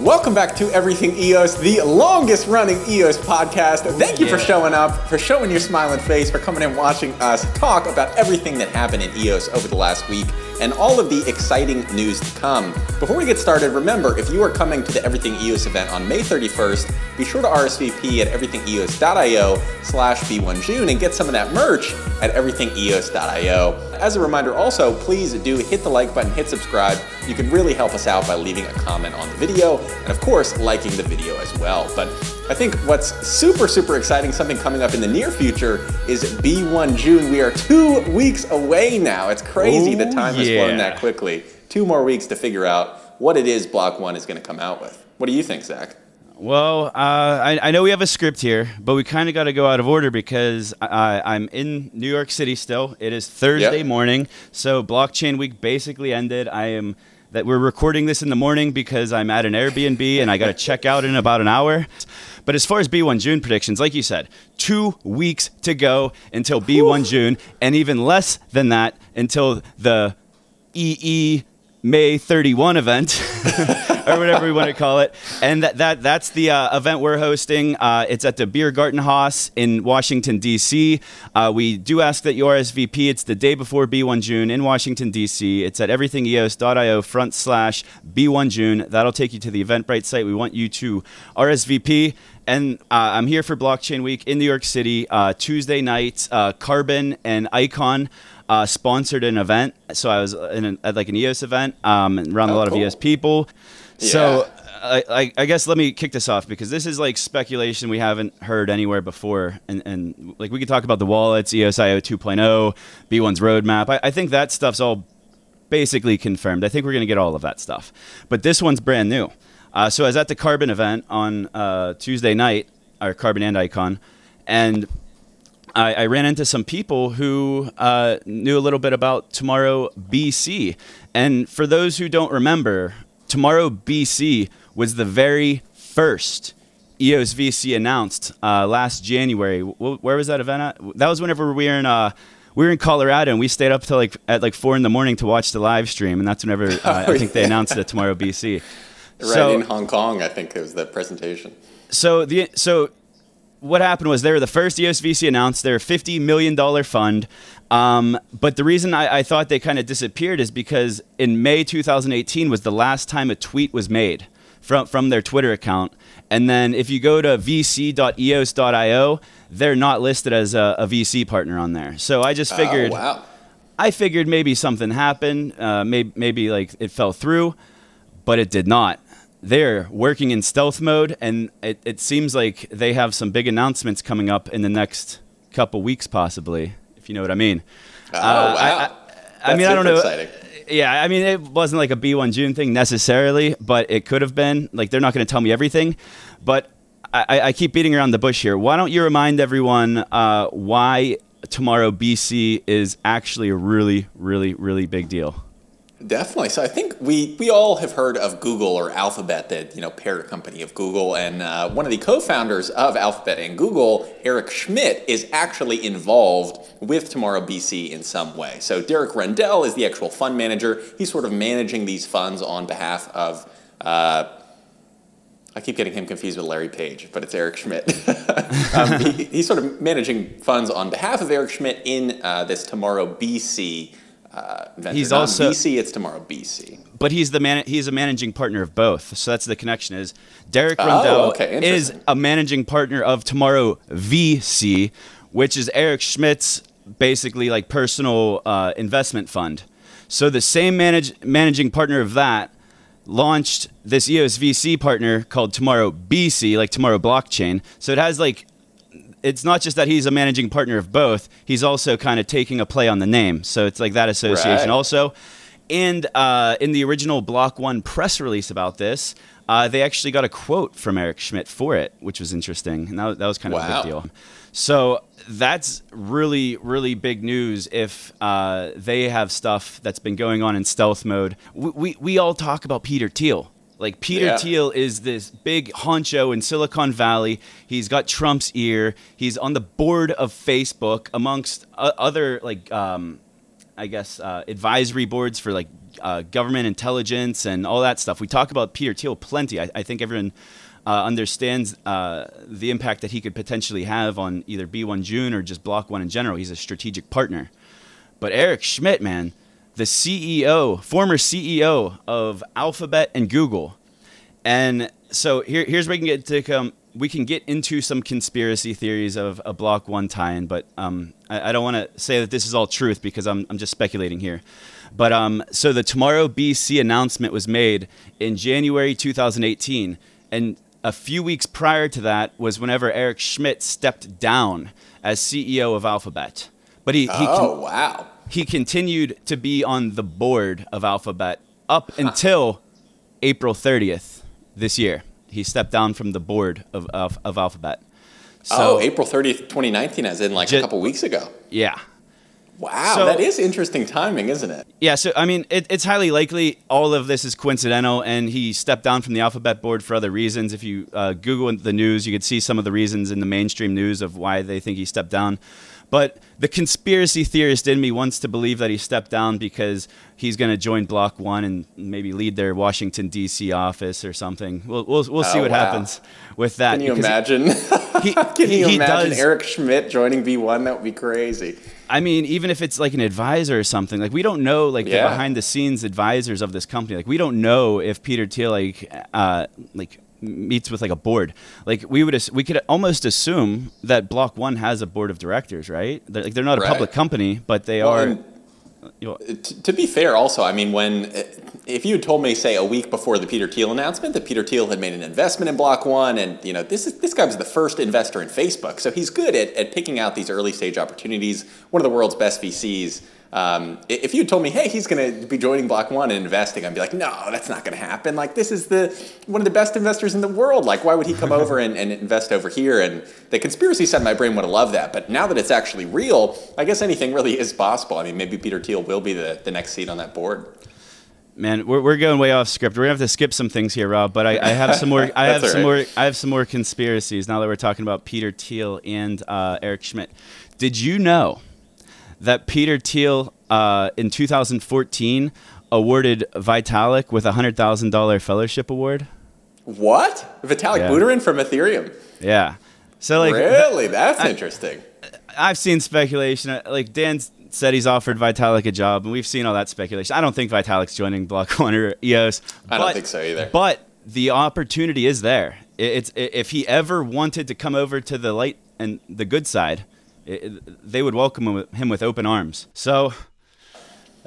Welcome back to Everything EOS, the longest running EOS podcast. Thank you for showing up, for showing your smiling face, for coming and watching us talk about everything that happened in EOS over the last week and all of the exciting news to come. Before we get started, remember if you are coming to the Everything EOS event on May 31st, be sure to RSVP at everythingeos.io slash B1June and get some of that merch at everythingeos.io. As a reminder, also, please do hit the like button, hit subscribe. You can really help us out by leaving a comment on the video and, of course, liking the video as well. But I think what's super, super exciting, something coming up in the near future, is B1 June. We are two weeks away now. It's crazy. the Oh, time has flown that quickly. Two more weeks to figure out what it is Block One is going to come out with. What do you think, Zach? Well, uh, I, I know we have a script here, but we kind of got to go out of order because I, I'm in New York City still. It is Thursday Yep. morning, so blockchain week basically ended. I am that we're recording this in the morning because I'm at an Airbnb and I got to check out in about an hour. But as far as B1 June predictions, like you said, two weeks to go until B1 June, and even less than that until the EE May 31 event, or whatever we want to call it. And that, that that's the uh, event we're hosting. Uh, it's at the Biergarten Haus in Washington, D.C. Uh, we do ask that you RSVP. It's the day before B1 June in Washington, D.C. It's at everythingeos.io front slash B1 June. That'll take you to the Eventbrite site. We want you to RSVP. And uh, I'm here for Blockchain Week in New York City. Uh, Tuesday night, uh, Carbon and Aikon uh, sponsored an event. So I was in an, at like an EOS event um, and around a Oh, lot of. EOS people. So I, I, I guess let me kick this off because this is like speculation we haven't heard anywhere before. And, and like we could talk about the wallets, EOSIO 2.0, B1's roadmap. I, I think that stuff's all basically confirmed. I think we're going to get all of that stuff. But this one's brand new. Uh, so I was at the Carbon event on uh, Tuesday night, or Carbon and Aikon, and I, I ran into some people who uh, knew a little bit about Tomorrow BC. And for those who don't remember, Tomorrow BC was the very first EOS VC announced uh, last January. Wh- where was that event at? That was whenever we were in. Uh, we were in Colorado and we stayed up till like at like four in the morning to watch the live stream, and that's whenever uh, Oh, I think they announced it tomorrow BC. Right So- in Hong Kong, I think, it was the presentation. so the so what happened was they were the first E EOS VC announced. They're fifty million dollar fund. Um, but the reason I, I thought they kind of disappeared is because in May 2018 was the last time a tweet was made from from their Twitter account. And then if you go to vc.eos.io, they're not listed as a, a VC partner on there. So I just figured oh, wow. I figured maybe something happened. Uh, maybe, maybe like it fell through, but it did not. They're working in stealth mode, and it, it seems like they have some big announcements coming up in the next couple weeks, possibly, if you know what I mean. Oh, Uh, wow. I, I, I mean, I don't know. exciting. Yeah, I mean, it wasn't like a B1 June thing necessarily, but it could have been. Like, they're not going to tell me everything. But I, I- I keep beating around the bush here. Why don't you remind everyone uh, why tomorrow BC is actually a really, really, really big deal? Definitely. So I think we we all have heard of Google or Alphabet, the you know parent company of Google, and uh, one of the co-founders of Alphabet and Google, Eric Schmidt, is actually involved with Tomorrow BC in some way. So Derek Rendell is the actual fund manager. He's sort of managing these funds on behalf of. Uh, I keep getting him confused with Larry Page, but it's Eric Schmidt. um, he, he's sort of managing funds on behalf of Eric Schmidt in uh, this Tomorrow BC uh. He's Not also- BC. It's Tomorrow BC. But he's the man. He's a managing partner of both. So that's the connection. Is Derek Oh, Rundell okay, is a managing partner of Tomorrow VC, which is Eric Schmidt's basically like personal uh, investment fund. So the same manage, managing partner of that launched this EOS VC partner called Tomorrow BC, like Tomorrow Blockchain. So it has like it's not just that he's a managing partner of both, he's also kind of taking a play on the name. So it's like that association Right. also. And uh, in the original Block One press release about this, uh, they actually got a quote from Eric Schmidt for it, which was interesting. And that, that was kind of a big deal. So that's really, really big news if uh, they have stuff that's been going on in stealth mode. We, we, we all talk about Peter Thiel. Like Peter Yeah. Thiel is this big honcho in Silicon Valley. He's got Trump's ear. He's on the board of Facebook amongst other like um, I guess uh, advisory boards for like uh, government intelligence and all that stuff. We talk about Peter Thiel plenty. I, I think everyone uh, understands uh, the impact that he could potentially have on either B1 June or just Block One in general. He's a strategic partner. But Eric Schmidt, man, the CEO, former CEO of Alphabet and Google, and so here, here's where we can get to come. We can get into some conspiracy theories of a Block One tie-in, but um, I, I, don't want to say that this is all truth because I'm, I'm just speculating here. But um, so the Tomorrow BC announcement was made in January 2018, and a few weeks prior to that was whenever Eric Schmidt stepped down as CEO of Alphabet. But he, he oh con- wow, he continued to be on the board of Alphabet up until April 30th this year. He stepped down from the board of, of, of Alphabet. So, oh, April 30th, 2019, as in like a couple weeks ago. Yeah. Wow, so, that is interesting timing, isn't it? Yeah, so I mean, it, it's highly likely all of this is coincidental, and he stepped down from the Alphabet board for other reasons. If you uh, Google the news, you could see some of the reasons in the mainstream news of why they think he stepped down. But the conspiracy theorist in me wants to believe that he stepped down because he's going to join Block One and maybe lead their Washington D.C. office or something. We'll we'll, we'll see oh, what wow. happens with that. Can you imagine? He, Can you he imagine does, Eric Schmidt joining B1? That would be crazy. I mean, even if it's like an advisor or something, like we don't know like yeah. the behind the scenes advisors of this company. Like we don't know if Peter Thiel like uh, like meets with like a board. Like we would we could almost assume that Block One has a board of directors, right? They're, like they're not a right. public company, but they well, are. You know, to be fair, also, I mean, when eh, if you had told me, say, a week before the Peter Thiel announcement, that Peter Thiel had made an investment in Block One, and you know, this is this guy was the first investor in Facebook, so he's good at, at picking out these early stage opportunities. One of the world's best VCs. Um, if you told me, hey, he's going to be joining Block One and investing, I'd be like, no, that's not going to happen. Like, this is the one of the best investors in the world. Like, why would he come over and, and invest over here? And the conspiracy side of my brain would have loved that. But now that it's actually real, I guess anything really is possible. I mean, maybe Peter Thiel will be the, the next seat on that board. Man, we're, we're going way off script. We're gonna have to skip some things here, Rob. But I, I have some more. I have some right. more. I have some more conspiracies now that we're talking about Peter Thiel and uh, Eric Schmidt. Did you know that Peter Thiel uh, in 2014 awarded Vitalik with a hundred thousand dollar fellowship award. What? Vitalik yeah. Buterin from Ethereum. Yeah. So like really, that's I, interesting. I've seen speculation. Uh, like Dan said, he's offered Vitalik a job, and we've seen all that speculation. I don't think Vitalik's joining Block One or EOS. I don't think so either. But the opportunity is there. It's if he ever wanted to come over to the light and the good side, it, they would welcome him with open arms. So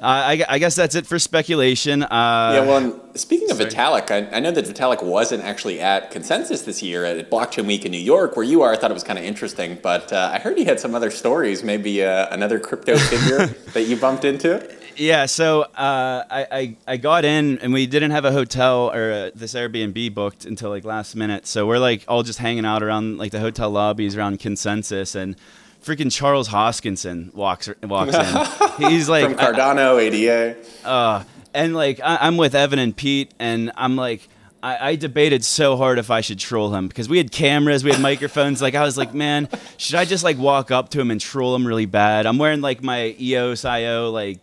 I, I, guess that's it for speculation. Uh, yeah, well, speaking of sorry. Vitalik, I, I, know that Vitalik wasn't actually at Consensus this year at Blockchain Week in New York, where you are. I thought it was kind of interesting, but uh, I heard he had some other stories, maybe uh, another crypto figure that you bumped into. Yeah, so uh, I, I, I got in and we didn't have a hotel or uh, this Airbnb booked until like last minute. So we're like all just hanging out around like the hotel lobbies around Consensus and freaking Charles Hoskinson walks walks in. He's like from Cardano ADA. Uh, and like I, am with Evan and Pete, and I'm like. I, I debated so hard if I should troll him because we had cameras, we had microphones. Like I was like, man, should I just like walk up to him and troll him really bad? I'm wearing like my EOS IO like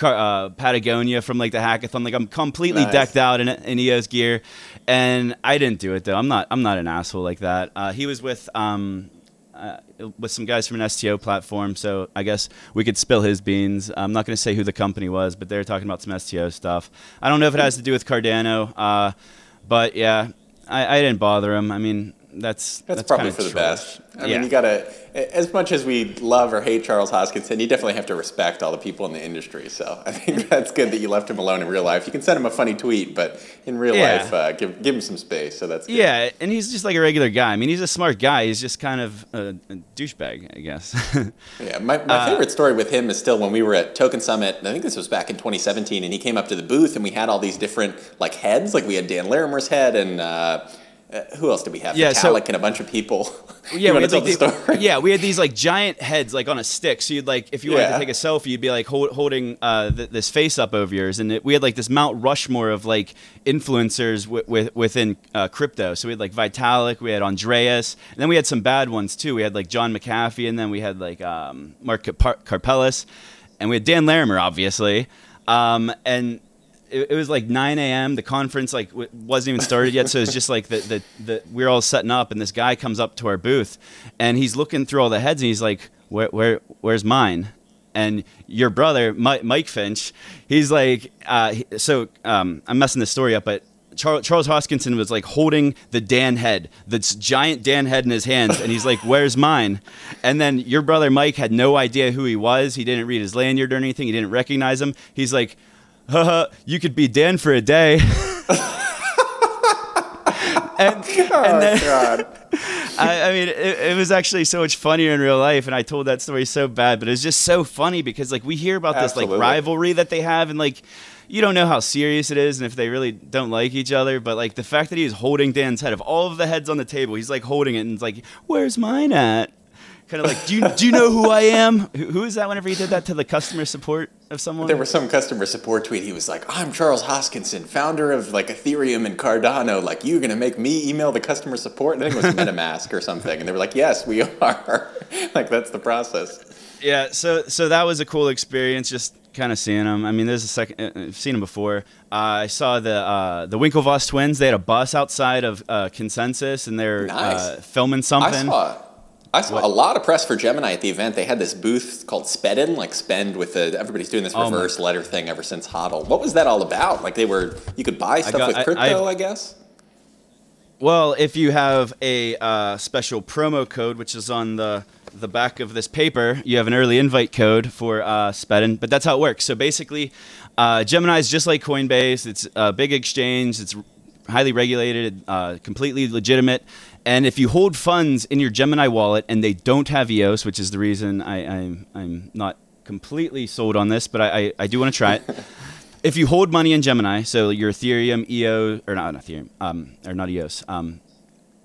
uh, Patagonia from like the hackathon. Like I'm completely nice. decked out in, in EOS gear, and I didn't do it though. I'm not I'm not an asshole like that. Uh, he was with um, uh, with some guys from an STO platform, so I guess we could spill his beans. I'm not going to say who the company was, but they're talking about some STO stuff. I don't know if it has to do with Cardano, uh, but yeah, I, I, didn't bother him. I mean, that's that's, that's probably for the best. I yeah. mean, you gotta as much as we love or hate Charles Hoskinson, you definitely have to respect all the people in the industry. So I think that's good that you left him alone in real life. You can send him a funny tweet, but in real yeah. life, uh, give give him some space. So that's good. yeah, and he's just like a regular guy. I mean, he's a smart guy. He's just kind of a, a douchebag, I guess. yeah, my, my uh, favorite story with him is still when we were at Token Summit. I think this was back in 2017, and he came up to the booth, and we had all these different like heads. Like we had Dan Larimer's head and. Uh, uh, who else did we have? Yeah, Vitalik so, and a bunch of people. Yeah, we had like the, yeah, we had these like giant heads like on a stick. So you'd like if you wanted to take a selfie, you'd be like hold, holding uh, th- this face up over yours, and it, we had like this Mount Rushmore of like influencers w- with, within uh, crypto. So we had like Vitalik, we had Andreas, and then we had some bad ones too. We had like John McAfee, and then we had like um, Mark Karpelès, and we had Dan Larimer, obviously, um, and it, it was like 9 a.m. The conference like w- wasn't even started yet, so it's just like the, the the we are all setting up, and this guy comes up to our booth, and he's looking through all the heads, and he's like, "Where where where's mine?" And your brother Mike Finch, he's like, uh, so um, I'm messing the story up, but Charles, Charles Hoskinson was like holding the Dan head, this giant Dan head in his hands, and he's like, "Where's mine?" And then your brother Mike had no idea who he was. He didn't read his lanyard or anything. He didn't recognize him. He's like, "Haha, you could be Dan for a day." and, oh, and then, God. I, I, mean, it, it, was actually so much funnier in real life, and I told that story so bad, but it was just so funny because like we hear about Absolutely. this like rivalry that they have, and like you don't know how serious it is and if they really don't like each other. But like the fact that he's holding Dan's head of all of the heads on the table, he's like holding it and it's like, "Where's mine at?" Kind of like, do you do you know who I am? Who, who is that? Whenever he did that to the customer support of someone, there was some customer support tweet. He was like, "I'm Charles Hoskinson, founder of like Ethereum and Cardano. Like, you're gonna make me email the customer support?" And I think it was MetaMask or something. And they were like, "Yes, we are." like that's the process. Yeah. So so that was a cool experience. Just kind of seeing them. I mean, there's a second. Uh, I've seen them before. Uh, I saw the uh, the Winklevoss twins. They had a bus outside of uh, Consensus, and they're uh, nice. filming something. I saw, I saw a lot of press for Gemini at the event. They had this booth called Spedn, like spend with the everybody's doing this oh reverse oh letter thing ever since HODL. What was that all about? Like they were, you could buy stuff got, with crypto, I, I guess. Well, if you have a uh, special promo code, which is on the the back of this paper, you have an early invite code for uh, Spedn, but that's how it works. So basically, uh, Gemini is just like Coinbase. It's a big exchange. It's highly regulated, uh, completely legitimate. And if you hold funds in your Gemini wallet and they don't have EOS, which is the reason I, am I'm, I'm not completely sold on this, but I, I, I do want to try it. if you hold money in Gemini, so your Ethereum, EOS, or not, not Ethereum, um, or not EOS, um,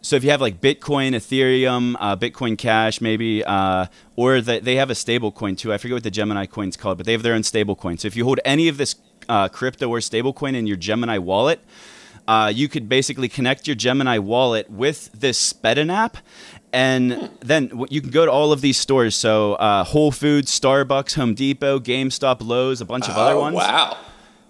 so if you have like Bitcoin, Ethereum, uh, Bitcoin Cash, maybe, uh, or the, they have a stable coin too. I forget what the Gemini coin's called, but they have their own stable coin. So if you hold any of this uh, crypto or stable coin in your Gemini wallet, uh, you could basically connect your Gemini wallet with this Spedn app. And then you can go to all of these stores. So uh, Whole Foods, Starbucks, Home Depot, GameStop, Lowe's, a bunch of oh, other ones. Wow.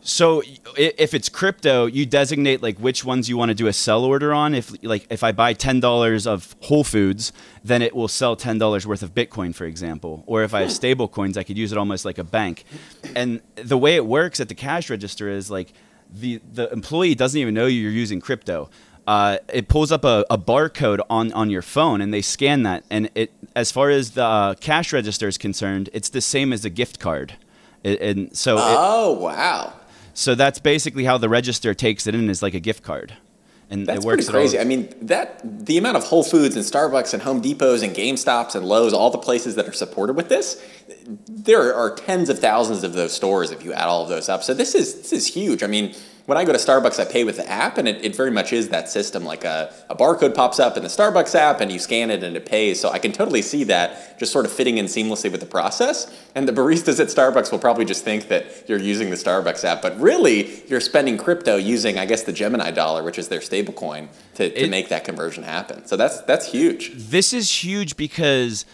So if it's crypto, you designate like which ones you want to do a sell order on. If like if I buy ten dollars of Whole Foods, then it will sell ten dollars worth of Bitcoin, for example. Or if I have stable coins, I could use it almost like a bank. And the way it works at the cash register is like the the employee doesn't even know you're using crypto. Uh, it pulls up a, a, barcode on, on your phone and they scan that. And it as far as the uh, cash register is concerned, it's the same as a gift card. It, and so oh it, wow so that's basically how the register takes it in is like a gift card. And that's it works pretty crazy. I mean, that the amount of Whole Foods and Starbucks and Home Depots and GameStops and Lowe's, all the places that are supported with this, there are tens of thousands of those stores if you add all of those up. So this is this is huge. I mean, when I go to Starbucks, I pay with the app, and it, it very much is that system. Like a, a barcode pops up in the Starbucks app, and you scan it, and it pays. So I can totally see that just sort of fitting in seamlessly with the process. And the baristas at Starbucks will probably just think that you're using the Starbucks app, but really you're spending crypto using, I guess, the Gemini dollar, which is their stablecoin, to, to it, make that conversion happen. So that's that's huge. This is huge because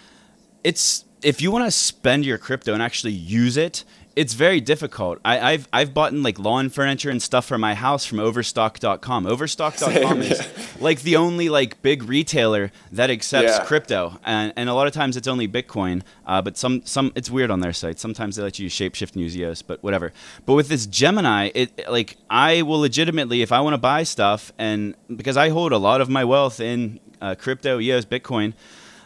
it's if you want to spend your crypto and actually use it, it's very difficult. I, have I've bought in like lawn furniture and stuff for my house from Overstock.com. Overstock.com is like the only like big retailer that accepts yeah. crypto, and, and a lot of times it's only Bitcoin. Uh, but some some it's weird on their site. Sometimes they let you use Shapeshift and use EOS, but whatever. But with this Gemini, it like I will legitimately if I want to buy stuff, and because I hold a lot of my wealth in uh, crypto, EOS, Bitcoin.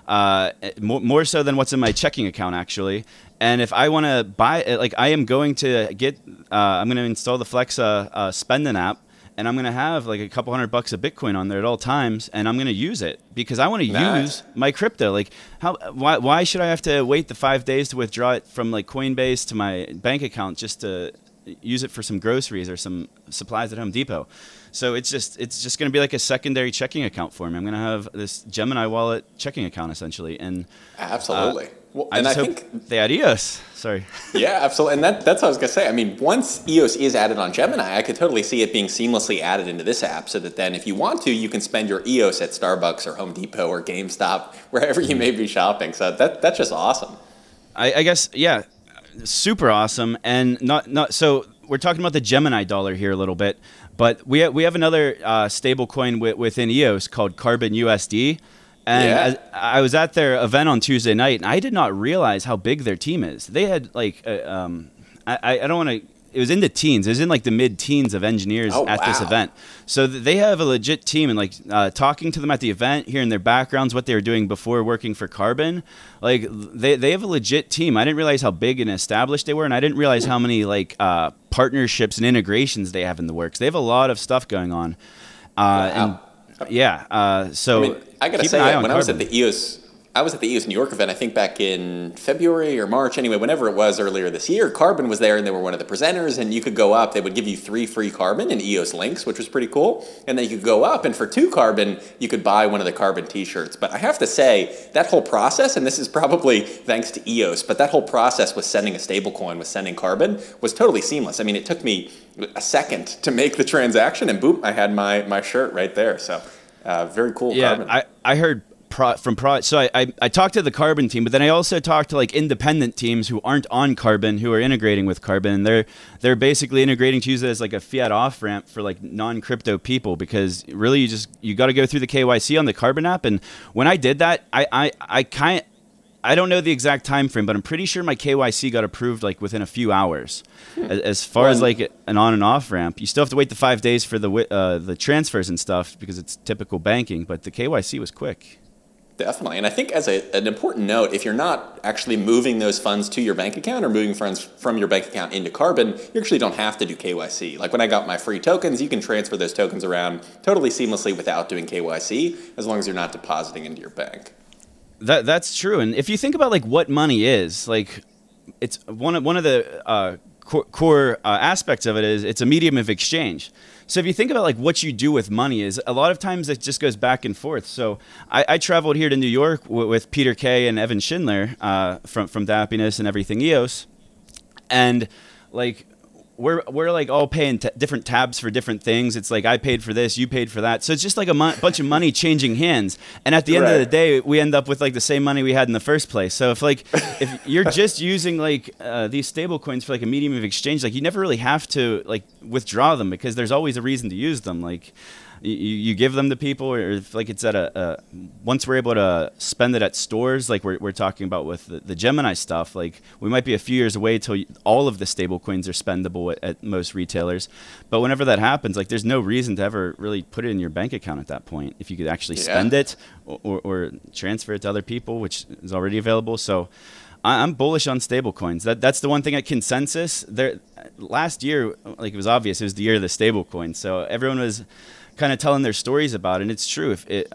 Uh, more, more so than what's in my checking account actually and if I want to buy it, like I am going to get, uh, I'm going to install the Flexa uh, Spending app, and I'm going to have like a couple hundred bucks of Bitcoin on there at all times, and I'm going to use it because I want to nice. use my crypto. Like, how? Why? Why should I have to wait the five days to withdraw it from like Coinbase to my bank account just to use it for some groceries or some supplies at Home Depot? So it's just it's just going to be like a secondary checking account for me. I'm going to have this Gemini wallet checking account essentially, and absolutely. Uh, well, I and I think they add EOS. Sorry. yeah, absolutely. And that, that's what I was going to say. I mean, once EOS is added on Gemini, I could totally see it being seamlessly added into this app so that then if you want to, you can spend your EOS at Starbucks or Home Depot or GameStop, wherever you may be shopping. So that, that's just awesome. I, I guess, yeah, super awesome. And not, not so we're talking about the Gemini dollar here a little bit, but we have, we have another uh, stable coin w- within EOS called Carbon USD. And Yeah. as- I was at their event on Tuesday night, and I did not realize how big their team is. They had like, uh, um, I, I I don't want to. It was in the teens. It was in like the mid-teens of engineers Oh, at this wow. event. So they have a legit team, and like uh, talking to them at the event, hearing their backgrounds, what they were doing before working for Carbon, like they they have a legit team. I didn't realize how big and established they were, and I didn't realize how many like uh, partnerships and integrations they have in the works. They have a lot of stuff going on. Uh, Wow. And yeah, uh, so I mean, I gotta say, an eye that on when I was at the EOS, I was at the EOS New York event. I think back in February or March, anyway, whenever it was earlier this year. Carbon was there, and they were one of the presenters. And you could go up; they would give you three free Carbon and EOS links, which was pretty cool. And then you could go up, and for two Carbon, you could buy one of the Carbon T-shirts. But I have to say, that whole process, and this is probably thanks to EOS, but that whole process with sending a stablecoin, with sending Carbon, was totally seamless. I mean, it took me a second to make the transaction, and boom, I had my my shirt right there. So. Uh, very cool. Yeah, Carbon. I, I heard pro, from pro. So I, I I talked to the Carbon team, but then I also talked to like independent teams who aren't on Carbon who are integrating with Carbon. And they're they're basically integrating to use it as like a fiat off ramp for like non crypto people because really you just you got to go through the KYC on the Carbon app. And when I did that, I I I kind I don't know the exact time frame, but I'm pretty sure my KYC got approved like within a few hours. As, as far as like an on and off ramp, you still have to wait the five days for the uh, the transfers and stuff because it's typical banking. But the KYC was quick. Definitely. And I think as a, an important note, if you're not actually moving those funds to your bank account or moving funds from your bank account into Carbon, you actually don't have to do KYC. Like when I got my free tokens, you can transfer those tokens around totally seamlessly without doing KYC as long as you're not depositing into your bank. That that's true. And if you think about like what money is, like it's one of one of the uh, core, core uh, aspects of it is it's a medium of exchange. So if you think about like what you do with money is a lot of times it just goes back and forth. So I, I traveled here to New York w- with Peter Kay and Evan Schindler uh, from from Dappiness and everything EOS, and like we're we're like all paying t- different tabs for different things. It's like I paid for this, you paid for that. So it's just like a bunch of money changing hands. And at the end of the day, we end up with like the same money we had in the first place. So if like if you're just using like uh, these stable coins for like a medium of exchange, like you never really have to like withdraw them because there's always a reason to use them. Like you, you give them to people or if like it's at a, a once we're able to spend it at stores like we're, we're talking about with the, the gemini stuff like we might be a few years away till all of the stable coins are spendable at, at most retailers but whenever that happens like there's no reason to ever really put it in your bank account at that point if you could actually Yeah. spend it or, or, or transfer it to other people which is already available so I'm bullish on stablecoins. That that's the one thing at consensus. There, last year, like it was obvious, it was the year of the stablecoin. So everyone was kind of telling their stories about it. And it's true. If it,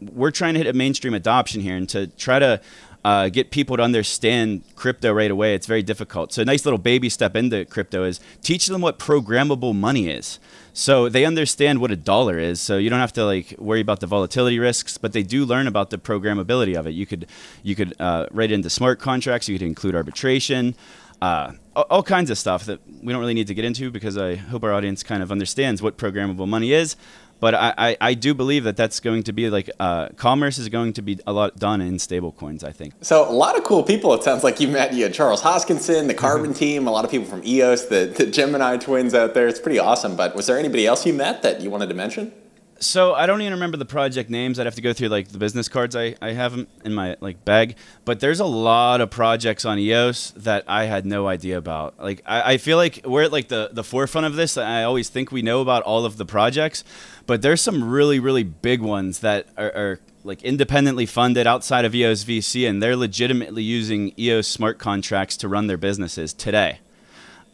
we're trying to hit a mainstream adoption here, and to try to uh, get people to understand crypto right away, it's very difficult. So a nice little baby step into crypto is teach them what programmable money is. So they understand what a dollar is. So you don't have to like worry about the volatility risks, but they do learn about the programmability of it. You could you could uh, write it into smart contracts. You could include arbitration. Uh, all, kinds of stuff that we don't really need to get into because I hope our audience kind of understands what programmable money is. But I, I, I do believe that that's going to be like uh, commerce is going to be a lot done in stable coins. I think. So a lot of cool people. It sounds like you met. You had Charles Hoskinson, the Carbon Mm-hmm. team, a lot of people from EOS, the, the Gemini twins out there. It's pretty awesome. But was there anybody else you met that you wanted to mention? So I don't even remember the project names. I'd have to go through like the business cards I, I have 'em in my like bag. But there's a lot of projects on EOS that I had no idea about. Like I, I feel like we're at like the, the forefront of this. I always think we know about all of the projects, but there's some really, really big ones that are, are like independently funded outside of EOS VC and they're legitimately using EOS smart contracts to run their businesses today.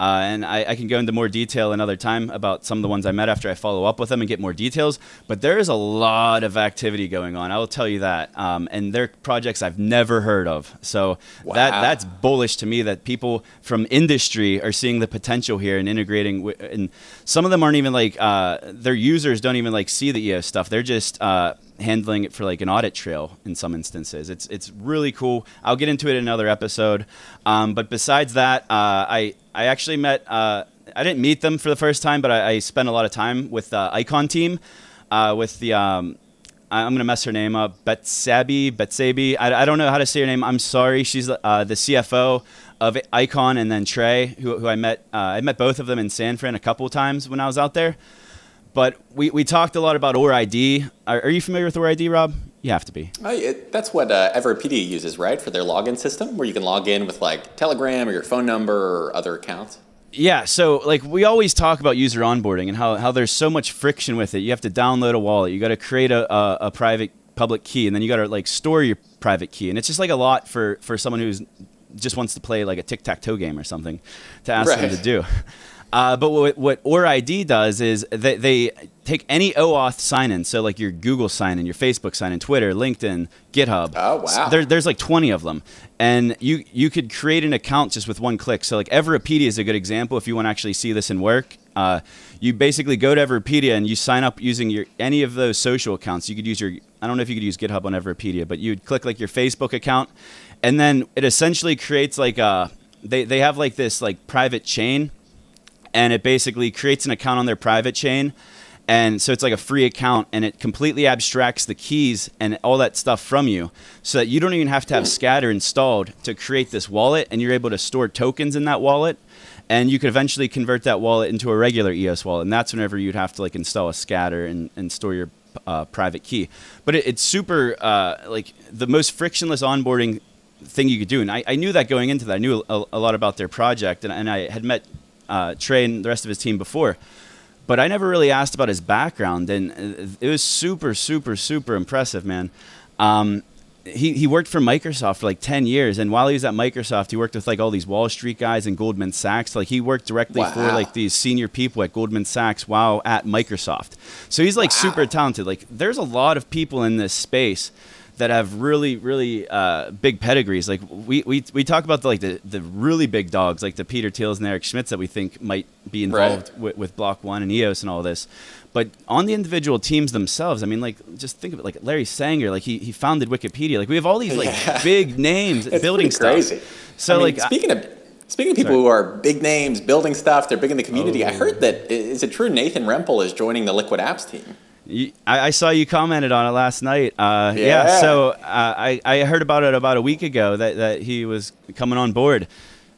Uh, and I, I can go into more detail another time about some of the ones I met after I follow up with them and get more details. But there is a lot of activity going on. I will tell you that. Um, and they're projects I've never heard of. So that that's bullish to me that people from industry are seeing the potential here and integrating. wi- And some of them aren't even like uh, their users don't even like see the EOS stuff. They're just uh, handling it for like an audit trail in some instances. It's it's really cool. I'll get into it in another episode. Um, but besides that, uh, I I actually met. Uh, I didn't meet them for the first time, but I, I spent a lot of time with the Aikon team, uh, with the. Um, I'm gonna mess her name up. Betsabi, Betsabi. I, I don't know how to say her name. I'm sorry. She's uh, the CFO of Aikon and then Trey, who, who I met. Uh, I met both of them in San Fran a couple times when I was out there. But we, we talked a lot about ORE ID. Are, are you familiar with ORE ID, Rob? You have to be. Oh, it, that's what uh, Everipedia uses, right, for their login system, where you can log in with like Telegram or your phone number or other accounts. Yeah, so like we always talk about user onboarding and how, how there's so much friction with it. You have to download a wallet, you got to create a, a, a private public key, and then you got to like store your private key, and it's just like a lot for for someone who's just wants to play like a tic tac toe game or something to ask right. them to do. Uh, but what, what ORE ID does is they, they take any OAuth sign in, so like your Google sign in, your Facebook sign in, Twitter, LinkedIn, GitHub. Oh wow! So there, there's like 20 of them, and you you could create an account just with one click. So like Everipedia is a good example if you want to actually see this in work. Uh, you basically go to Everipedia and you sign up using your any of those social accounts. You could use your I don't know if you could use GitHub on Everipedia, but you'd click like your Facebook account, and then it essentially creates like a they they have like this like private chain and it basically creates an account on their private chain. And so it's like a free account and it completely abstracts the keys and all that stuff from you so that you don't even have to have Scatter installed to create this wallet and you're able to store tokens in that wallet and you could eventually convert that wallet into a regular EOS wallet and that's whenever you'd have to like install a Scatter and, and store your uh, private key. But it, it's super uh, like the most frictionless onboarding thing you could do. And I, I knew that going into that. I knew a, a lot about their project and, and I had met uh, Trey and the rest of his team before. But I never really asked about his background, and it was super, super, super impressive, man. Um, he, he worked for Microsoft for like 10 years and while he was at Microsoft he worked with like all these Wall Street guys and Goldman Sachs like he worked directly wow. for like these senior people at Goldman Sachs while at Microsoft so he's like wow. super talented like there's a lot of people in this space that have really really uh, big pedigrees. Like we, we, we talk about the, like the, the really big dogs like the Peter Thiels and Eric Schmidts that we think might be involved right. with, with Block One and EOS and all this. But on the individual teams themselves, I mean, like just think of it, like Larry Sanger, like he, he founded Wikipedia. Like we have all these like yeah. big names building stuff. Crazy. So I mean, like speaking of Speaking of people Sorry. who are big names, building stuff, they're big in the community. Oh. I heard that is it true Nathan Rempel is joining the Liquid Apps team? I, I, saw you commented on it last night. Uh, yeah. yeah. So uh, I, I heard about it about a week ago that, that he was coming on board.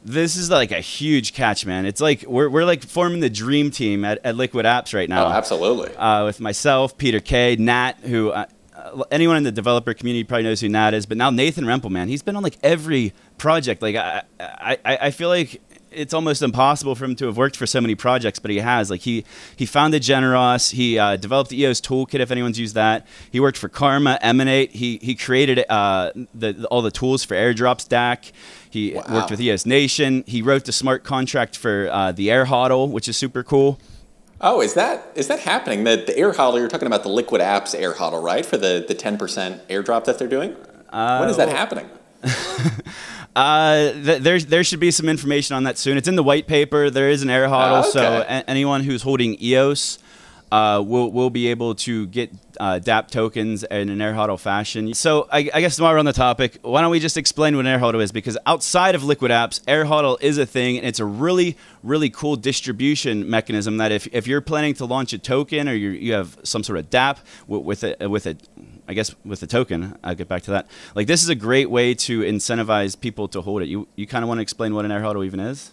This is like a huge catch, man. It's like we're, we're like forming the dream team at, at Liquid Apps right now. Oh, absolutely. Uh, with myself, Peter Kay, Nat, who uh, anyone in the developer community probably knows who Nat is, but now Nathan Rempel, man, he's been on like every project. Like I, I, I feel like it's almost impossible for him to have worked for so many projects, but he has. Like he he founded GenerEOS. He uh, developed the EOS Toolkit. If anyone's used that, he worked for Karma, Emanate. He he created uh, the, all the tools for AirDrop Stack. He wow. worked with EOS Nation. He wrote the smart contract for uh, the Air HODL, which is super cool. Oh, is that is that happening? The the Air HODL you're talking about the Liquid Apps Air HODL, right? For the the ten percent airdrop that they're doing. when is that uh, happening? Uh, th- there, there should be some information on that soon. It's in the white paper. There is an air HODL, okay. so a- anyone who's holding EOS uh, will will be able to get uh, DApp tokens in an air HODL fashion. So I, I, guess while we're on the topic, why don't we just explain what an air HODL is? Because outside of Liquid Apps, air HODL is a thing, and it's a really really cool distribution mechanism. That if, if you're planning to launch a token or you you have some sort of DAP with, with a with a I guess with the token, I'll get back to that. Like this is a great way to incentivize people to hold it. You you kind of want to explain what an air HODL even is?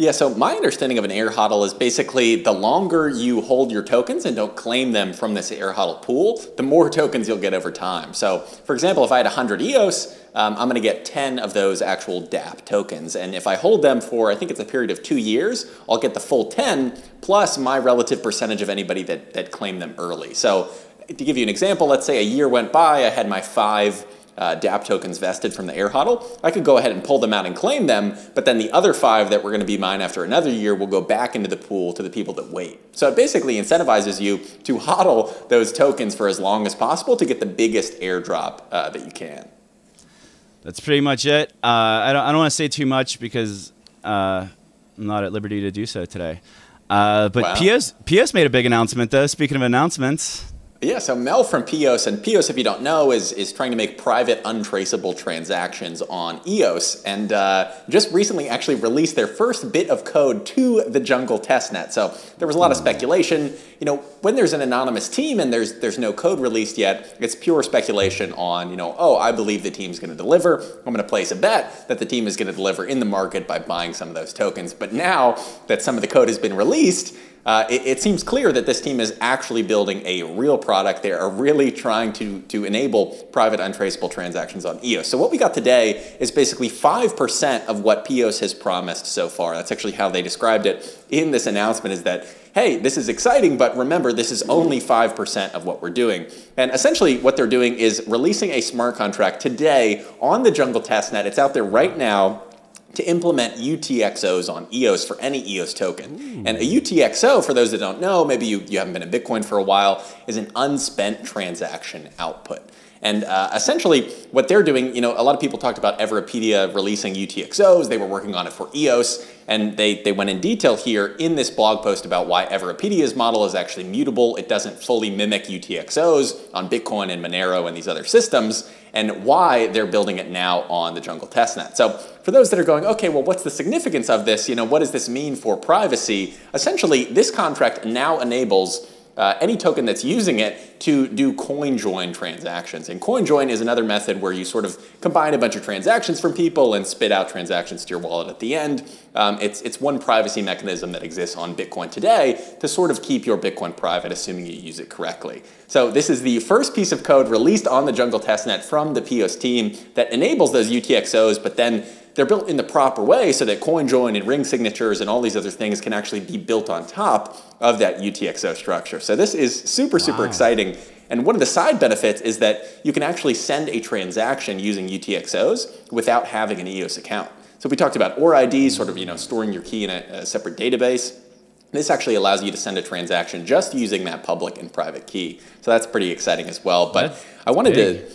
Yeah, so my understanding of an air HODL is basically the longer you hold your tokens and don't claim them from this air HODL pool, the more tokens you'll get over time. So, for example, if I had 100 EOS, um, I'm going to get 10 of those actual DAP tokens. And if I hold them for, I think it's a period of two years, I'll get the full 10 plus my relative percentage of anybody that, that claimed them early. So to give you an example, let's say a year went by, I had my five uh, DApp tokens vested from the air HODL, I could go ahead and pull them out and claim them, but then the other five that were going to be mine after another year will go back into the pool to the people that wait. So it basically incentivizes you to HODL those tokens for as long as possible to get the biggest airdrop uh, that you can. That's pretty much it. Uh, I don't, I don't want to say too much because uh, I'm not at liberty to do so today. Uh, but wow. PS PS made a big announcement though. Speaking of announcements, Yeah, so Mel from pEOS, and pEOS, if you don't know, is, is trying to make private untraceable transactions on EOS, and uh, just recently actually released their first bit of code to the Jungle testnet. So there was a lot of speculation. You know, when there's an anonymous team and there's there's no code released yet, it's pure speculation on, you know, oh, I believe the team's going to deliver. I'm going to place a bet that the team is going to deliver in the market by buying some of those tokens. But now that some of the code has been released, uh, it, it, seems clear that this team is actually building a real product. They are really trying to, to enable private untraceable transactions on EOS. So what we got today is basically 5% of what pEOS has promised so far. That's actually how they described it in this announcement is that, hey, this is exciting, but remember, this is only 5% of what we're doing. And essentially what they're doing is releasing a smart contract today on the Jungle testnet. It's out there right now to implement UTXOs on EOS for any EOS token. Ooh. And a UTXO, for those that don't know, maybe you, you haven't been in Bitcoin for a while, is an unspent transaction output. And uh, essentially, what they're doing, you know, a lot of people talked about Everipedia releasing UTXOs. They were working on it for EOS, and they, they went in detail here in this blog post about why Everipedia's model is actually mutable. It doesn't fully mimic UTXOs on Bitcoin and Monero and these other systems, and why they're building it now on the Jungle testnet. So for those that are going, okay, well, what's the significance of this? You know, what does this mean for privacy? Essentially, this contract now enables uh, any token that's using it to do coin join transactions. And coin join is another method where you sort of combine a bunch of transactions from people and spit out transactions to your wallet at the end. Um, it's, it's one privacy mechanism that exists on Bitcoin today to sort of keep your Bitcoin private, assuming you use it correctly. So this is the first piece of code released on the Jungle testnet from the pEOS team that enables those UTXOs, but then they're built in the proper way so that coin join and ring signatures and all these other things can actually be built on top of that UTXO structure. So this is super, super wow. exciting. And one of the side benefits is that you can actually send a transaction using UTXOs without having an EOS account. So we talked about ORE ID, sort of you know storing your key in a, a separate database. This actually allows you to send a transaction just using that public and private key. So that's pretty exciting as well. But that's I wanted big. to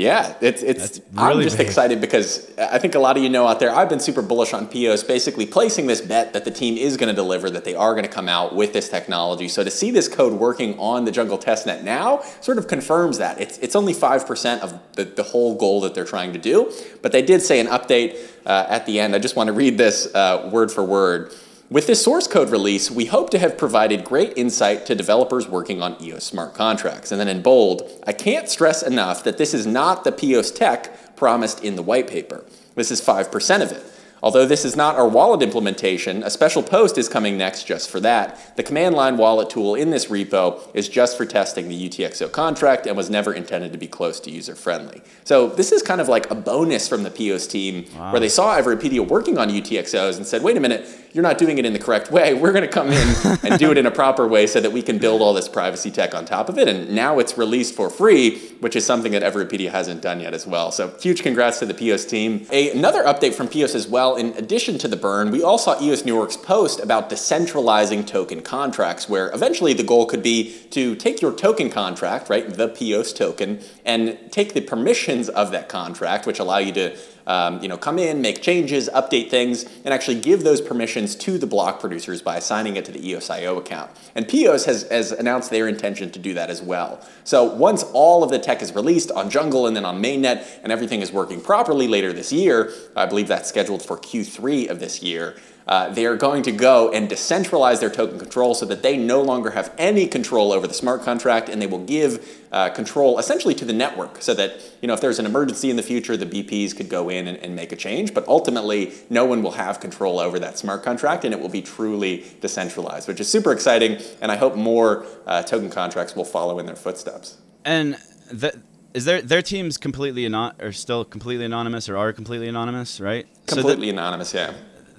yeah, it's it's. Really I'm just big. excited because I think a lot of you know out there. I've been super bullish on pEOS, basically placing this bet that the team is going to deliver, that they are going to come out with this technology. So to see this code working on the Jungle testnet now sort of confirms that it's it's only five percent of the, the whole goal that they're trying to do. But they did say an update uh, at the end. I just want to read this uh, word for word. With this source code release, we hope to have provided great insight to developers working on EOS smart contracts. And then in bold, I can't stress enough that this is not the pEOS tech promised in the white paper. This is 5% of it. Although this is not our wallet implementation, a special post is coming next just for that. The command line wallet tool in this repo is just for testing the UTXO contract and was never intended to be close to user friendly. So this is kind of like a bonus from the pEOS team wow. where they saw Everipedia working on UTXOs and said, wait a minute, you're not doing it in the correct way. We're going to come in and do it in a proper way so that we can build all this privacy tech on top of it. And now it's released for free, which is something that Everipedia hasn't done yet as well. So huge congrats to the pEOS team. A, another update from pEOS as well, in addition to the burn, we all saw EOS New York's post about decentralizing token contracts, where eventually the goal could be to take your token contract, right, the pEOS token, and take the permissions of that contract, which allow you to um, you know, come in, make changes, update things, and actually give those permissions to the block producers by assigning it to the EOSIO account. And pEOS has, has announced their intention to do that as well. So once all of the tech is released on Jungle and then on Mainnet and everything is working properly later this year, I believe that's scheduled for Q3 of this year, uh, they are going to go and decentralize their token control so that they no longer have any control over the smart contract and they will give uh, control essentially to the network so that you know if there's an emergency in the future the bps could go in and, and, make a change but ultimately no one will have control over that smart contract and it will be truly decentralized which is super exciting and i hope more uh, token contracts will follow in their footsteps. And the, is their their teams completely anon- or still completely anonymous or are completely anonymous right? Completely so anonymous yeah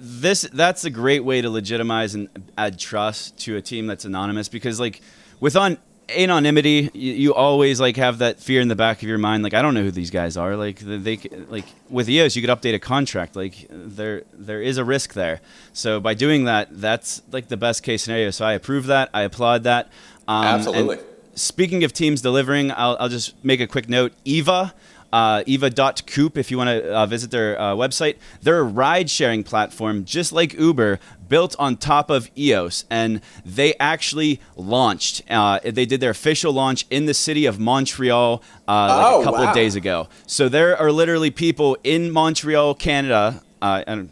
this that's a great way to legitimize and add trust to a team that's anonymous because like with on anonymity you, you, always like have that fear in the back of your mind like i don't know who these guys are like they like with eos you could update a contract like there there is a risk there. So by doing that that's like the best case scenario. So i approve that i applaud that. Um, absolutely. speaking of teams delivering I'll, I'll just make a quick note. Eva uh, eva.coop if you want to uh, visit their uh, website. They're a ride sharing platform just like Uber, built on top of EOS. And they actually launched, uh, they did their official launch in the city of Montreal uh, like Oh, a couple wow. of days ago. So there are literally people in Montreal, Canada, uh, and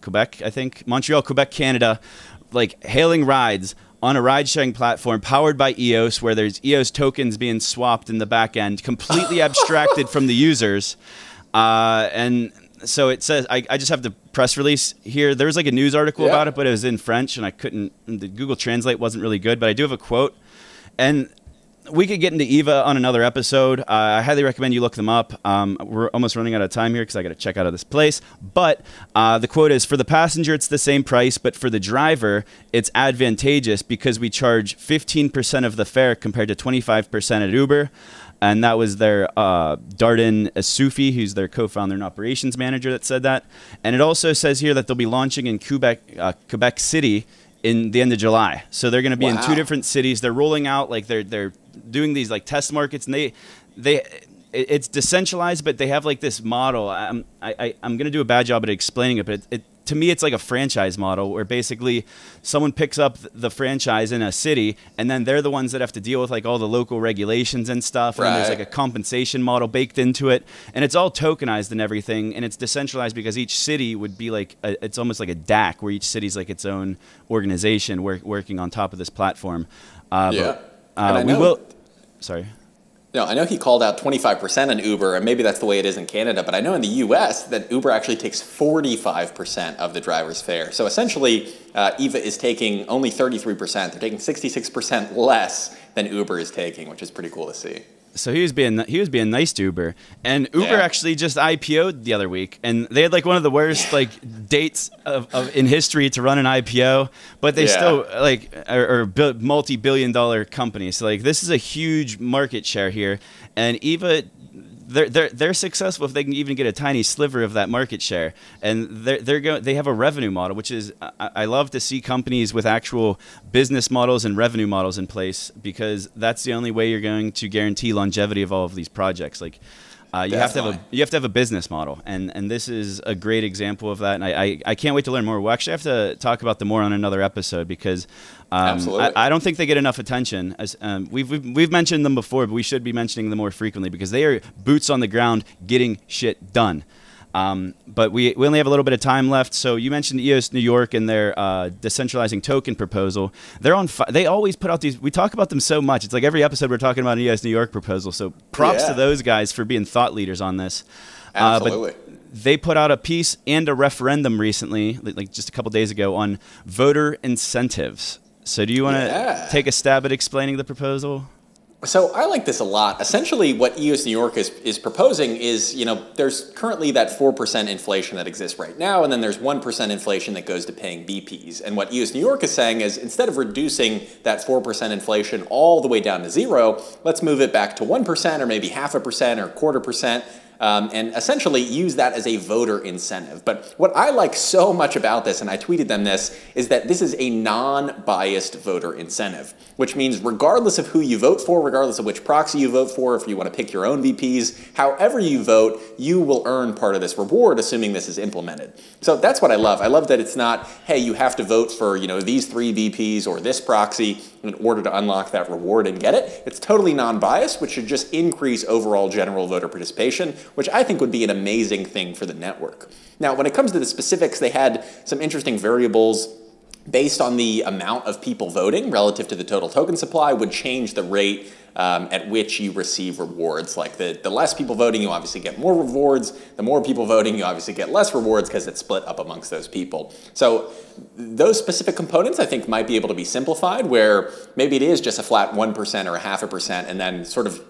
Quebec, I think, Montreal, Quebec, Canada, like hailing rides on a ride sharing platform powered by EOS, where there's EOS tokens being swapped in the back end, completely abstracted from the users. Uh, and so it says, I, I just have the press release here. There was like a news article Yeah. about it, but it was in French, and I couldn't, the Google Translate wasn't really good, but I do have a quote. And we could get into Eva on another episode. Uh, I highly recommend you look them up. Um, we're almost running out of time here because I got to check out of this place. But uh, the quote is For the passenger, it's the same price, but for the driver, it's advantageous because we charge 15% of the fare compared to 25% at Uber. And that was their uh, Dardan Isufi, who's their co-founder and operations manager, that said that. And it also says here that they'll be launching in Quebec, uh, Quebec City in the end of July. So they're going to be in two different cities. They're rolling out like they're they're doing these like test markets, and they they it's decentralized, but they have like this model. I'm I, I, I'm going to do a bad job at explaining it, but it, it to me it's like a franchise model where basically someone picks up the franchise in a city, and then they're the ones that have to deal with like all the local regulations and stuff. right. And there's like a compensation model baked into it, and it's all tokenized and everything, and it's decentralized because each city would be like a, it's almost like a DAC where each city's like its own organization work, working on top of this platform. Uh, Yeah. but, uh, I we know- will. Sorry. No, I know he called out 25% on Uber, and maybe that's the way it is in Canada, but I know in the US that Uber actually takes 45% of the driver's fare. So essentially, uh, Eva is taking only 33%. They're taking 66% less than Uber is taking, which is pretty cool to see. So he was being he was being nice to Uber, and Uber Yeah. actually just IPO'd the other week, and they had like one of the worst like dates of, of in history to run an IPO, but they Yeah. still like are, are multi-billion dollar companies. So like this is a huge market share here, and Eva. They're, they're, they're successful if they can even get a tiny sliver of that market share, and they're, they're they have a revenue model, which is I, I love to see companies with actual business models and revenue models in place because that's the only way you're going to guarantee longevity of all of these projects. Like uh, you have to have a you have to have a business model, and and this is a great example of that. And I, I, I can't wait to learn more. We'll actually have to talk about them more on another episode because um, Absolutely. I, I don't think they get enough attention. As um, we've, we've we've mentioned them before, but we should be mentioning them more frequently because they are boots on the ground, getting shit done. Um, but we, we only have a little bit of time left. So you mentioned EOS New York and their uh, decentralizing token proposal. They're on. Fi- they always put out these. We talk about them so much. It's like every episode we're talking about an EOS New York proposal. So props Yeah. to those guys for being thought leaders on this. Uh, Absolutely. but they put out a piece and a referendum recently, like like just a couple days ago, on voter incentives. So do you want to Yeah. take a stab at explaining the proposal? So I like this a lot. Essentially, what EOS New York is, is proposing is, you know, there's currently that 4% inflation that exists right now, and then there's 1% inflation that goes to paying BPs. And what EOS New York is saying is instead of reducing that 4% inflation all the way down to zero, let's move it back to 1% or maybe half a percent or quarter percent. Um, and essentially use that as a voter incentive. But what I like so much about this, and I tweeted them this, is that this is a non biased voter incentive, which means regardless of who you vote for, regardless of which proxy you vote for, if you want to pick your own BPs, however you vote, you will earn part of this reward, assuming this is implemented. So that's what I love. I love that it's not, hey, you have to vote for you know these three BPs or this proxy in order to unlock that reward and get it. It's totally non-biased, which should just increase overall general voter participation, which I think would be an amazing thing for the network. Now, when it comes to the specifics, they had some interesting variables based on the amount of people voting relative to the total token supply would change the rate um, at which you receive rewards. Like the, the less people voting, you obviously get more rewards. The more people voting, you obviously get less rewards because it's split up amongst those people. So those specific components, I think, might be able to be simplified where maybe it is just a flat 1% or a half a percent and then sort of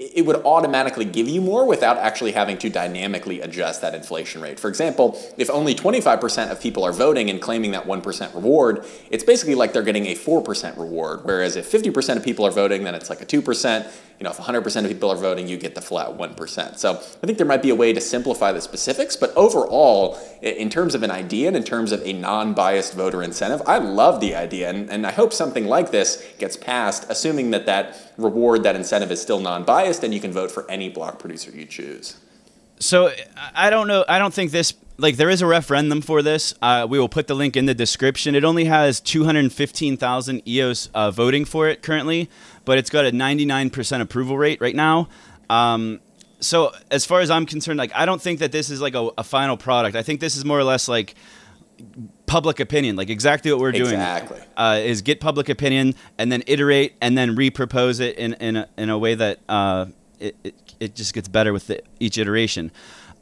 it would automatically give you more without actually having to dynamically adjust that inflation rate. For example, if only 25% of people are voting and claiming that 1% reward, it's basically like they're getting a 4% reward. Whereas if 50% of people are voting, then it's like a 2%. You know, if 100% of people are voting, you get the flat 1%. So I think there might be a way to simplify the specifics, but overall, in terms of an idea and in terms of a non-biased voter incentive, I love the idea, and, and I hope something like this gets passed, assuming that that reward, that incentive is still non-biased, and you can vote for any block producer you choose. So I don't know. I don't think this like there is a referendum for this. Uh, we will put the link in the description. It only has 215,000 EOS uh, voting for it currently, but it's got a 99% approval rate right now. Um, so as far as I'm concerned, like I don't think that this is like a, a, final product. I think this is more or less like public opinion, like exactly what we're doing. Exactly. Uh, is get public opinion and then iterate and then repropose it in in a, in a way that uh, it, it, it just gets better with the, each iteration.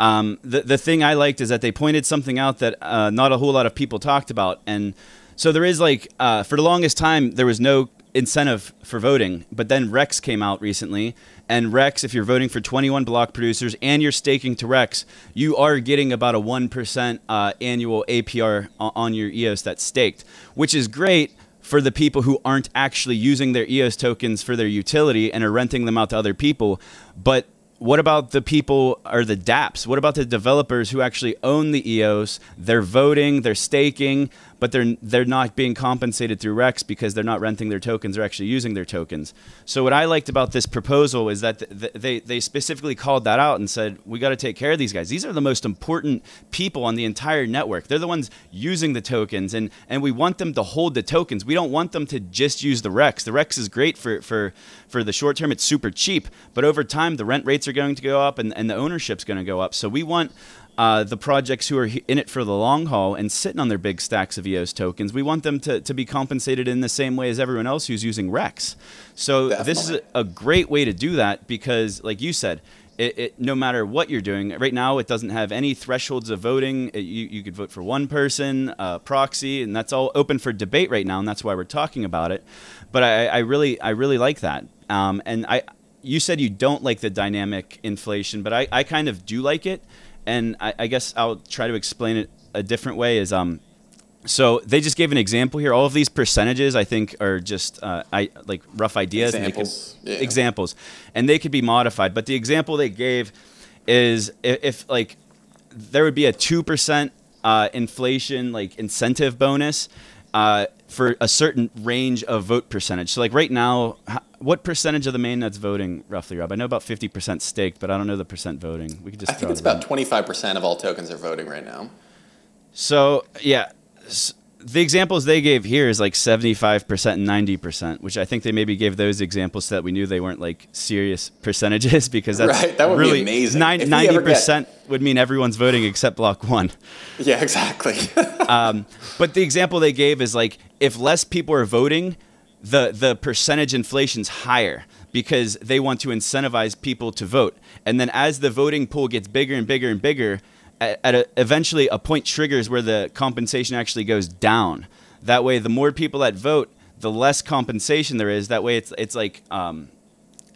Um, the the thing I liked is that they pointed something out that uh, not a whole lot of people talked about, and so there is like uh, for the longest time there was no incentive for voting, but then Rex came out recently, and Rex, if you're voting for 21 block producers and you're staking to Rex, you are getting about a one percent uh, annual APR on your EOS that's staked, which is great for the people who aren't actually using their EOS tokens for their utility and are renting them out to other people, but what about the people or the dApps? What about the developers who actually own the EOS? They're voting, they're staking, but they're they're not being compensated through Rex because they're not renting their tokens; they're actually using their tokens. So what I liked about this proposal is that th- they they specifically called that out and said we got to take care of these guys. These are the most important people on the entire network. They're the ones using the tokens, and and we want them to hold the tokens. We don't want them to just use the Rex. The Rex is great for for for the short term. It's super cheap, but over time the rent rates are going to go up and, and the ownership's going to go up. So we want uh, the projects who are in it for the long haul and sitting on their big stacks of EOS tokens, we want them to, to be compensated in the same way as everyone else who's using Rex. So Definitely. this is a, great way to do that because, like you said, it, it, no matter what you're doing, right now it doesn't have any thresholds of voting. It, you, you could vote for one person, uh, proxy, and that's all open for debate right now, and that's why we're talking about it. But I, I really, I really like that. Um, and I, you said you don't like the dynamic inflation, but I, I kind of do like it and I, I, guess I'll try to explain it a different way. Is um, so they just gave an example here. All of these percentages, I think, are just uh, I like rough ideas. Examples. And yeah. Examples, and they could be modified. But the example they gave is if, if like there would be a two percent uh, inflation like incentive bonus. Uh, for a certain range of vote percentage. So, like right now, what percentage of the main net's voting roughly, Rob? I know about 50% staked, but I don't know the percent voting. We could just. I think it's about 25% of all tokens are voting right now. So yeah, the examples they gave here is like 75% and 90%, which I think they maybe gave those examples so that we knew they weren't like serious percentages because that's right. That would really be amazing. 90 percent would mean everyone's voting except Block.one. Yeah, exactly. um, but the example they gave is like if less people are voting, the the percentage inflation's higher because they want to incentivize people to vote. And then as the voting pool gets bigger and bigger and bigger, at, at a, eventually a point triggers where the compensation actually goes down. That way, the more people that vote, the less compensation there is. That way, it's it's like um,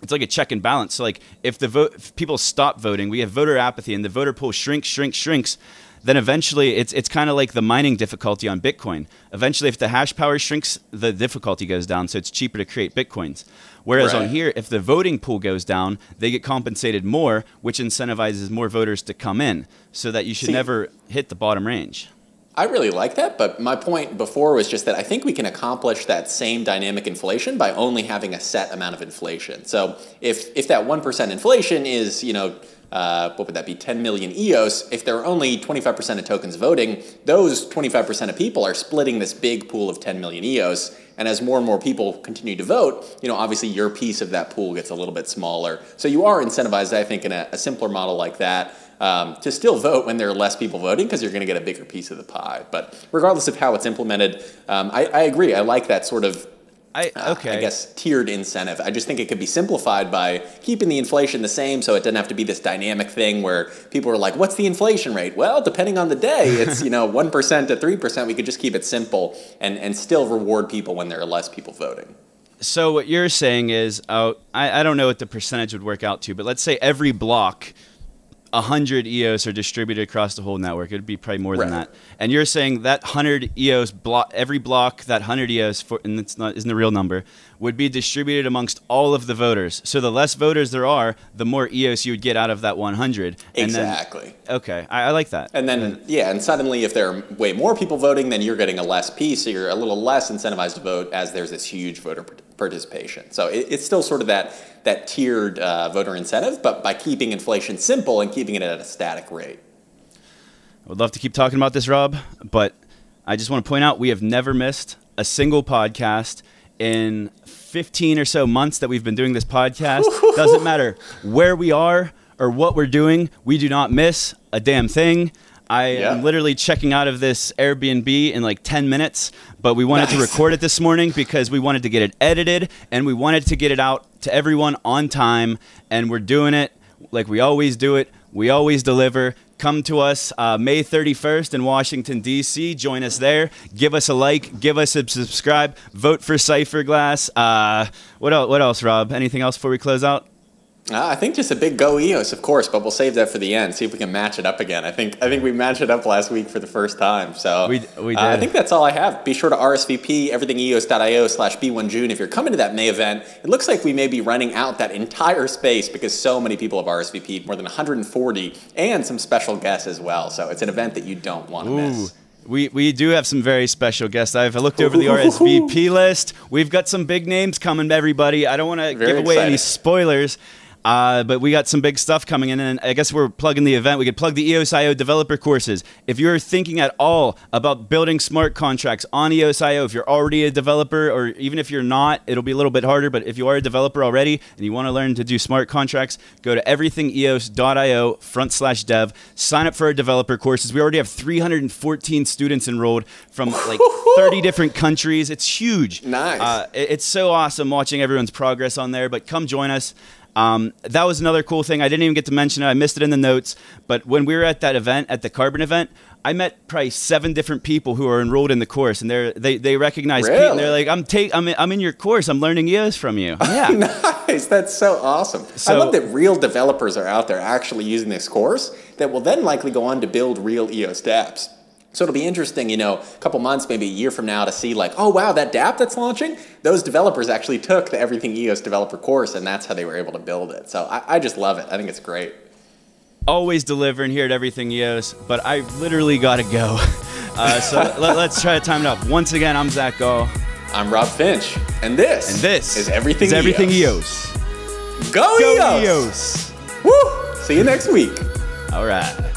it's like a check and balance. So like if the vote if people stop voting, we have voter apathy, and the voter pool shrinks, shrinks, shrinks then eventually it's it's kind of like the mining difficulty on Bitcoin. Eventually, if the hash power shrinks, the difficulty goes down, so it's cheaper to create Bitcoins. Whereas right. on here, if the voting pool goes down, they get compensated more, which incentivizes more voters to come in, so that you should See, never hit the bottom range. I really like that, but my point before was just that I think we can accomplish that same dynamic inflation by only having a set amount of inflation. So if if that 1% inflation is, you know, uh, what would that be, 10 million EOS, if there are only 25% of tokens voting, those 25% of people are splitting this big pool of 10 million EOS. And as more and more people continue to vote, you know, obviously your piece of that pool gets a little bit smaller. So you are incentivized, I think, in a, a simpler model like that. Um, to still vote when there are less people voting because you're going to get a bigger piece of the pie. But regardless of how it's implemented, um, I, I, agree. I like that sort of I, uh, okay. Uh, I guess tiered incentive. I just think it could be simplified by keeping the inflation the same, so it doesn't have to be this dynamic thing where people are like, "What's the inflation rate?" Well, depending on the day, it's you know one percent to three percent. We could just keep it simple and and still reward people when there are less people voting. So what you're saying is, oh, I, I don't know what the percentage would work out to, but let's say every block 100 EOS are distributed across the whole network. It'd be probably more than that. And you're saying that 100 EOS block, every block, that 100 EOS, for, and it's not isn't a real number, would be distributed amongst all of the voters. So the less voters there are, the more EOS you would get out of that 100. And then- Exactly. okay, I, I like that. And then, yeah, and suddenly if there are way more people voting, then you're getting a less piece, so you're a little less incentivized to vote as there's this huge voter participation. So it, it's still sort of that, that tiered uh, voter incentive, but by keeping inflation simple and keeping it at a static rate. I would love to keep talking about this, Rob, but I just want to point out we have never missed a single podcast in 15 or so months that we've been doing this podcast. Doesn't matter where we are or what we're doing, we do not miss a damn thing. I Yeah. am literally checking out of this Airbnb in like 10 minutes, but we wanted to record it this morning because we wanted to get it edited and we wanted to get it out to everyone on time, and we're doing it like we always do it. We always deliver. Come to us uh, May 31st in Washington, D.C. Join us there. Give us a like. Give us a subscribe. Vote for Cypherglass. Uh, what, else, what else, Rob? Anything else before we close out? Uh, I think just a big go EOS, of course, but we'll save that for the end. See if we can match it up again. I think I think we matched it up last week for the first time. So We- we uh, I think that's all I have. Be sure to RSVP everythingeos.io slash B1 June if you're coming to that May event. It looks like we may be running out that entire space because so many people have RSVP'd, more than 140, and some special guests as well. So it's an event that you don't want to miss. We, we do have some very special guests. I've looked over the RSVP list. We've got some big names coming, everybody. I don't want to give away any spoilers, uh, but we got some big stuff coming in. And I guess we're plugging the event. We could plug the EOS.io developer courses. If you're thinking at all about building smart contracts on EOS.io, if you're already a developer, or even if you're not, it'll be a little bit harder. But if you are a developer already and you want to learn to do smart contracts, go to everythingeos.io front slash dev. Sign up for our developer courses. We already have 314 students enrolled from like 30 different countries. It's huge. Nice. Uh, it's so awesome watching everyone's progress on there. But come join us. Um, that was another cool thing. I didn't even get to mention it. I missed it in the notes. But when we were at that event, at the Carbon event, I met probably seven different people who are enrolled in the course, and they're they they recognize Pete, and they're like, "I'm take I'm in, I'm in your course. I'm learning EOS from you." Yeah. Nice, that's so awesome. I So- love that real developers are out there actually using this course that will then likely go on to build real EOS dApps. So it'll be interesting, you know, a couple months, maybe a year from now, to see like, oh wow, that DApp that's launching, those developers actually took the Everything EOS developer course, and that's how they were able to build it. So I, I just love it. I think it's great. always delivering here at Everything EOS, but I literally got to go. Uh, so let, us try to time it up. Once again, I'm Zach Gall, I'm Rob Finch, and this and this is Everything is Everything EOS. EOS. Go, Go EOS! EOS! Woo! See you next week. All right.